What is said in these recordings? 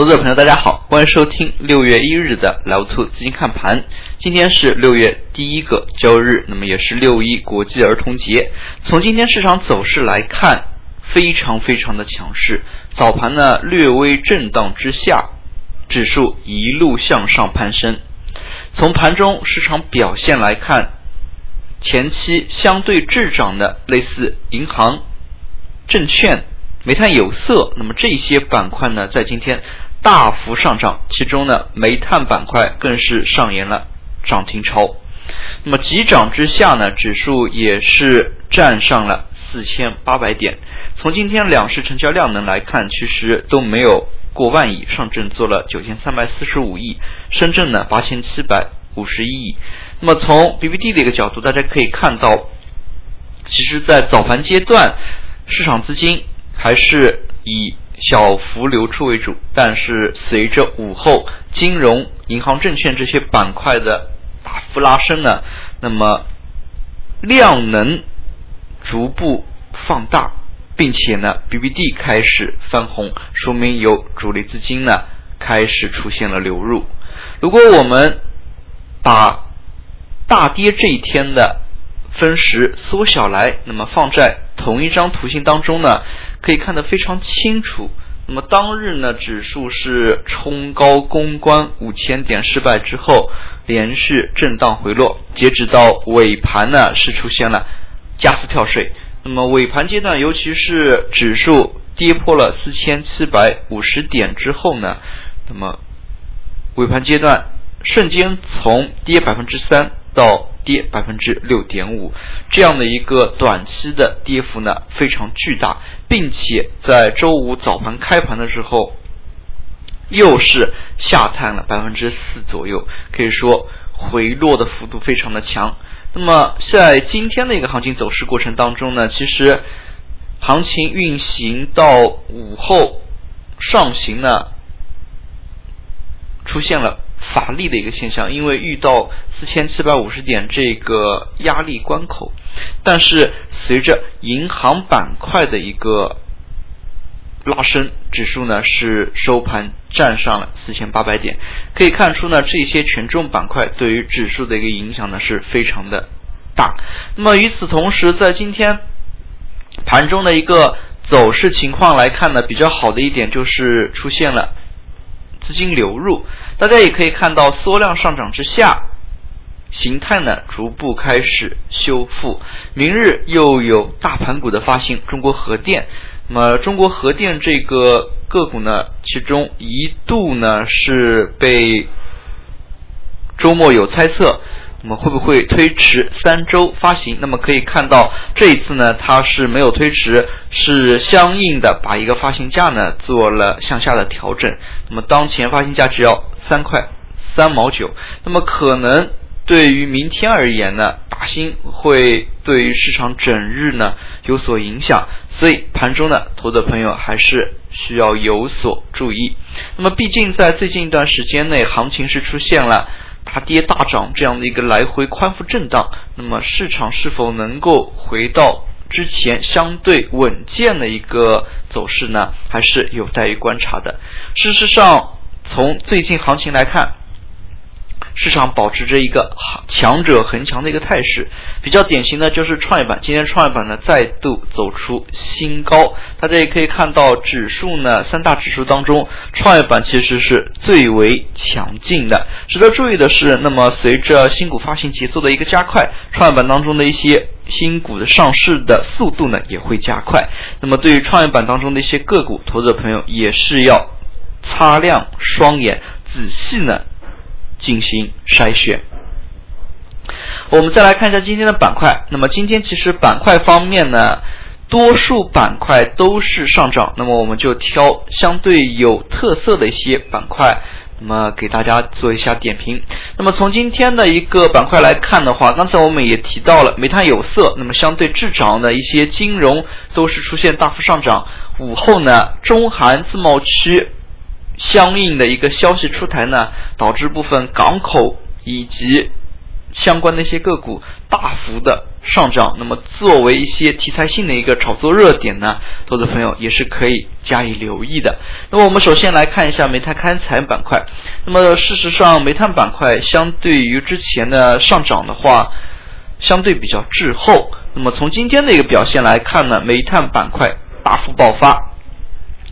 投资者朋友，大家好，欢迎收听六月一日的老兔资金看盘。今天是六月第一个交易日，那么也是六一国际儿童节。从今天市场走势来看，非常非常的强势。早盘呢略微震荡之下，指数一路向上攀升。从盘中市场表现来看，前期相对滞涨的类似银行、证券。煤炭、有色，那么这些板块呢，在今天大幅上涨，其中呢，煤炭板块更是上演了涨停潮。那么急涨之下呢，指数也是站上了四千八百点。从今天两市成交量能来看，其实都没有过万亿。上证做了九千三百四十五亿，深圳呢八千七百五十一亿。那么从 BBD 的一个角度，大家可以看到，其实，在早盘阶段，市场资金。还是以小幅流出为主，但是随着午后金融、银行、证券这些板块的大幅拉升呢，那么量能逐步放大，并且呢，BBD 开始翻红，说明有主力资金呢开始出现了流入。如果我们把大跌这一天的分时缩小来，那么放在同一张图形当中呢？可以看得非常清楚。那么当日呢，指数是冲高攻关五千点失败之后，连续震荡回落，截止到尾盘呢，是出现了加速跳水。那么尾盘阶段，尤其是指数跌破了四千七百五十点之后呢，那么尾盘阶段瞬间从跌百分之三到。跌百分之六点五，这样的一个短期的跌幅呢非常巨大，并且在周五早盘开盘的时候，又是下探了百分之四左右，可以说回落的幅度非常的强。那么在今天的一个行情走势过程当中呢，其实行情运行到午后上行呢，出现了。乏力的一个现象，因为遇到四千七百五十点这个压力关口，但是随着银行板块的一个拉升，指数呢是收盘站上了四千八百点，可以看出呢这些权重板块对于指数的一个影响呢是非常的大。那么与此同时，在今天盘中的一个走势情况来看呢，比较好的一点就是出现了。资金流入，大家也可以看到缩量上涨之下，形态呢逐步开始修复。明日又有大盘股的发行，中国核电。那么中国核电这个个股呢，其中一度呢是被周末有猜测。那么会不会推迟三周发行？那么可以看到这一次呢，它是没有推迟，是相应的把一个发行价呢做了向下的调整。那么当前发行价只要三块三毛九。那么可能对于明天而言呢，打新会对于市场整日呢有所影响，所以盘中呢，投资朋友还是需要有所注意。那么毕竟在最近一段时间内，行情是出现了。大跌大涨这样的一个来回宽幅震荡，那么市场是否能够回到之前相对稳健的一个走势呢？还是有待于观察的。事实上，从最近行情来看。市场保持着一个强者恒强的一个态势，比较典型的就是创业板。今天创业板呢再度走出新高，大家也可以看到指数呢三大指数当中，创业板其实是最为强劲的。值得注意的是，那么随着新股发行节奏的一个加快，创业板当中的一些新股的上市的速度呢也会加快。那么对于创业板当中的一些个股，投资者朋友也是要擦亮双眼，仔细呢。进行筛选。我们再来看一下今天的板块。那么今天其实板块方面呢，多数板块都是上涨。那么我们就挑相对有特色的一些板块，那么给大家做一下点评。那么从今天的一个板块来看的话，刚才我们也提到了煤炭、有色，那么相对滞涨的一些金融都是出现大幅上涨。午后呢，中韩自贸区。相应的一个消息出台呢，导致部分港口以及相关的一些个股大幅的上涨，那么作为一些题材性的一个炒作热点呢，投资朋友也是可以加以留意的。那么我们首先来看一下煤炭勘采板块。那么事实上，煤炭板块相对于之前的上涨的话，相对比较滞后。那么从今天的一个表现来看呢，煤炭板块大幅爆发，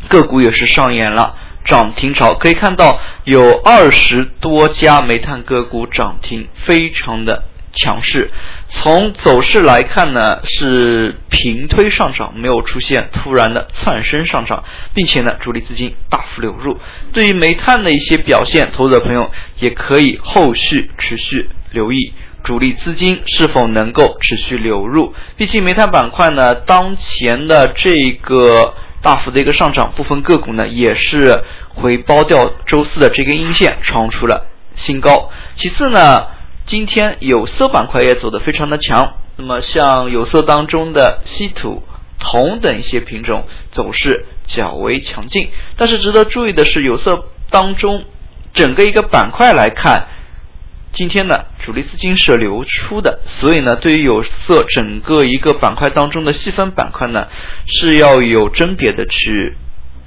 个股也是上演了涨停潮。可以看到有二十多家煤炭个股涨停，非常的强势。从走势来看呢，是平推上涨，没有出现突然的窜升上涨，并且呢，主力资金大幅流入。对于煤炭的一些表现，投资者朋友也可以后续持续留意主力资金是否能够持续流入。毕竟煤炭板块呢，当前的这个大幅的一个上涨，部分个股呢也是回包掉周四的这根阴线，创出了新高。其次呢。今天有色板块也走得非常的强，那么像有色当中的稀土、铜等一些品种走势较为强劲。但是值得注意的是，有色当中整个一个板块来看，今天呢主力资金是流出的，所以呢对于有色整个一个板块当中的细分板块呢是要有甄别的去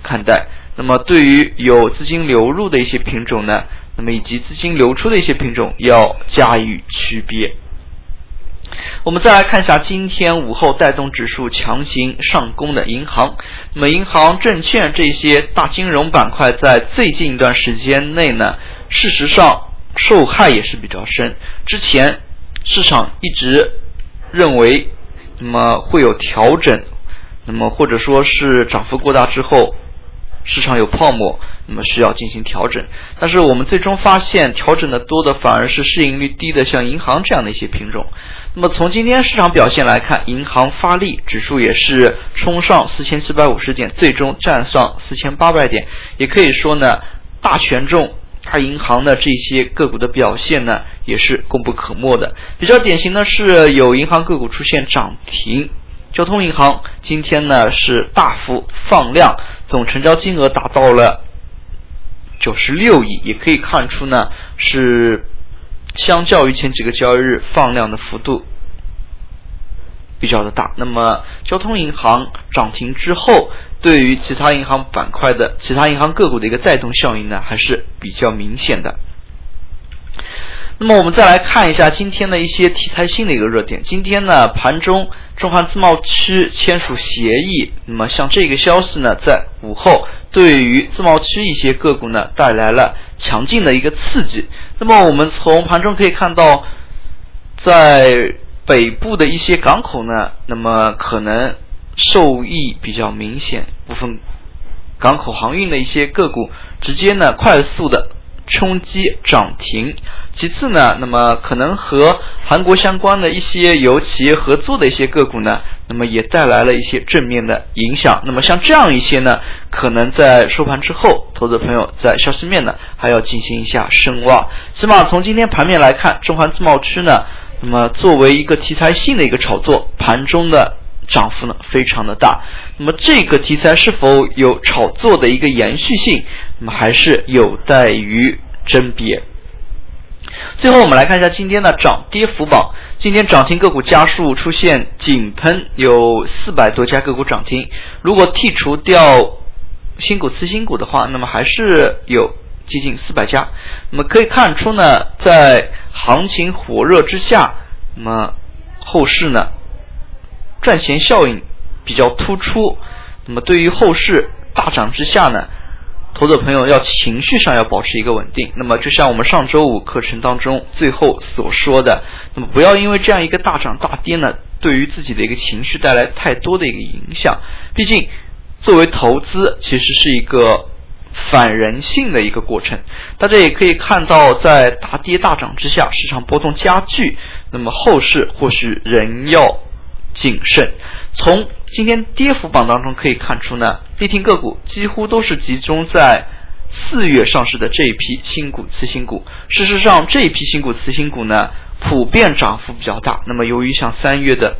看待。那么对于有资金流入的一些品种呢？那么以及资金流出的一些品种要加以区别。我们再来看一下今天午后带动指数强行上攻的银行。那么银行、证券这些大金融板块在最近一段时间内呢，事实上受害也是比较深。之前市场一直认为，那么会有调整，那么或者说是涨幅过大之后。市场有泡沫，那么需要进行调整。但是我们最终发现，调整的多的反而是市盈率低的，像银行这样的一些品种。那么从今天市场表现来看，银行发力，指数也是冲上四千七百五十点，最终站上四千八百点。也可以说呢，大权重大银行的这些个股的表现呢，也是功不可没的。比较典型的是有银行个股出现涨停，交通银行今天呢是大幅放量。总成交金额达到了九十六亿，也可以看出呢，是相较于前几个交易日放量的幅度比较的大。那么交通银行涨停之后，对于其他银行板块的其他银行个股的一个带动效应呢，还是比较明显的。那么我们再来看一下今天的一些题材性的一个热点。今天呢，盘中中韩自贸区签署协议，那么像这个消息呢，在午后对于自贸区一些个股呢带来了强劲的一个刺激。那么我们从盘中可以看到，在北部的一些港口呢，那么可能受益比较明显，部分港口航运的一些个股直接呢快速的冲击涨停。其次呢，那么可能和韩国相关的一些有企业合作的一些个股呢，那么也带来了一些正面的影响。那么像这样一些呢，可能在收盘之后，投资朋友在消息面呢还要进行一下深挖。起码从今天盘面来看，中韩自贸区呢，那么作为一个题材性的一个炒作，盘中的涨幅呢非常的大。那么这个题材是否有炒作的一个延续性，那么还是有待于甄别。最后，我们来看一下今天的涨跌幅榜。今天涨停个股家数出现井喷，有四百多家个股涨停。如果剔除掉新股次新股的话，那么还是有接近四百家。那么可以看出呢，在行情火热之下，那么后市呢赚钱效应比较突出。那么对于后市大涨之下呢？投资朋友要情绪上要保持一个稳定，那么就像我们上周五课程当中最后所说的，那么不要因为这样一个大涨大跌呢，对于自己的一个情绪带来太多的一个影响。毕竟，作为投资，其实是一个反人性的一个过程。大家也可以看到，在大跌大涨之下，市场波动加剧，那么后市或许仍要谨慎。从今天跌幅榜当中可以看出呢，跌停个股几乎都是集中在四月上市的这一批新股次新股。事实上，这一批新股次新股呢，普遍涨幅比较大。那么，由于像三月的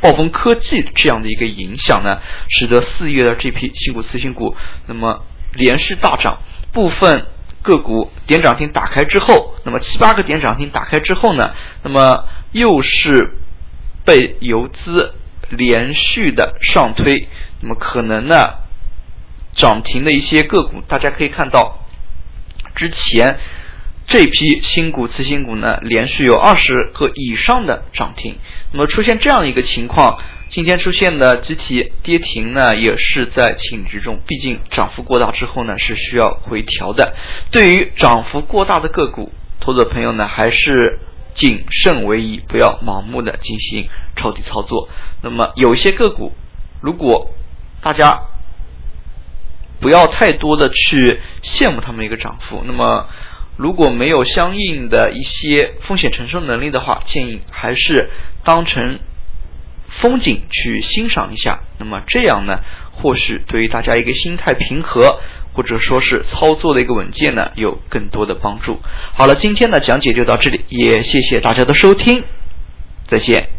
暴风科技这样的一个影响呢，使得四月的这批新股次新股那么连续大涨。部分个股点涨停打开之后，那么七八个点涨停打开之后呢，那么又是。被游资连续的上推，那么可能呢涨停的一些个股，大家可以看到之前这批新股次新股呢连续有二十个以上的涨停，那么出现这样一个情况。今天出现的集体跌停呢，也是在情理之中。毕竟涨幅过大之后呢，是需要回调的。对于涨幅过大的个股，投资者朋友呢，还是谨慎为宜，不要盲目的进行抄底操作。那么有一些个股，如果大家不要太多的去羡慕他们一个涨幅，那么如果没有相应的一些风险承受能力的话，建议还是当成。风景去欣赏一下，那么这样呢，或许对于大家一个心态平和，或者说是操作的一个稳健呢，有更多的帮助。好了，今天的讲解就到这里，也谢谢大家的收听，再见。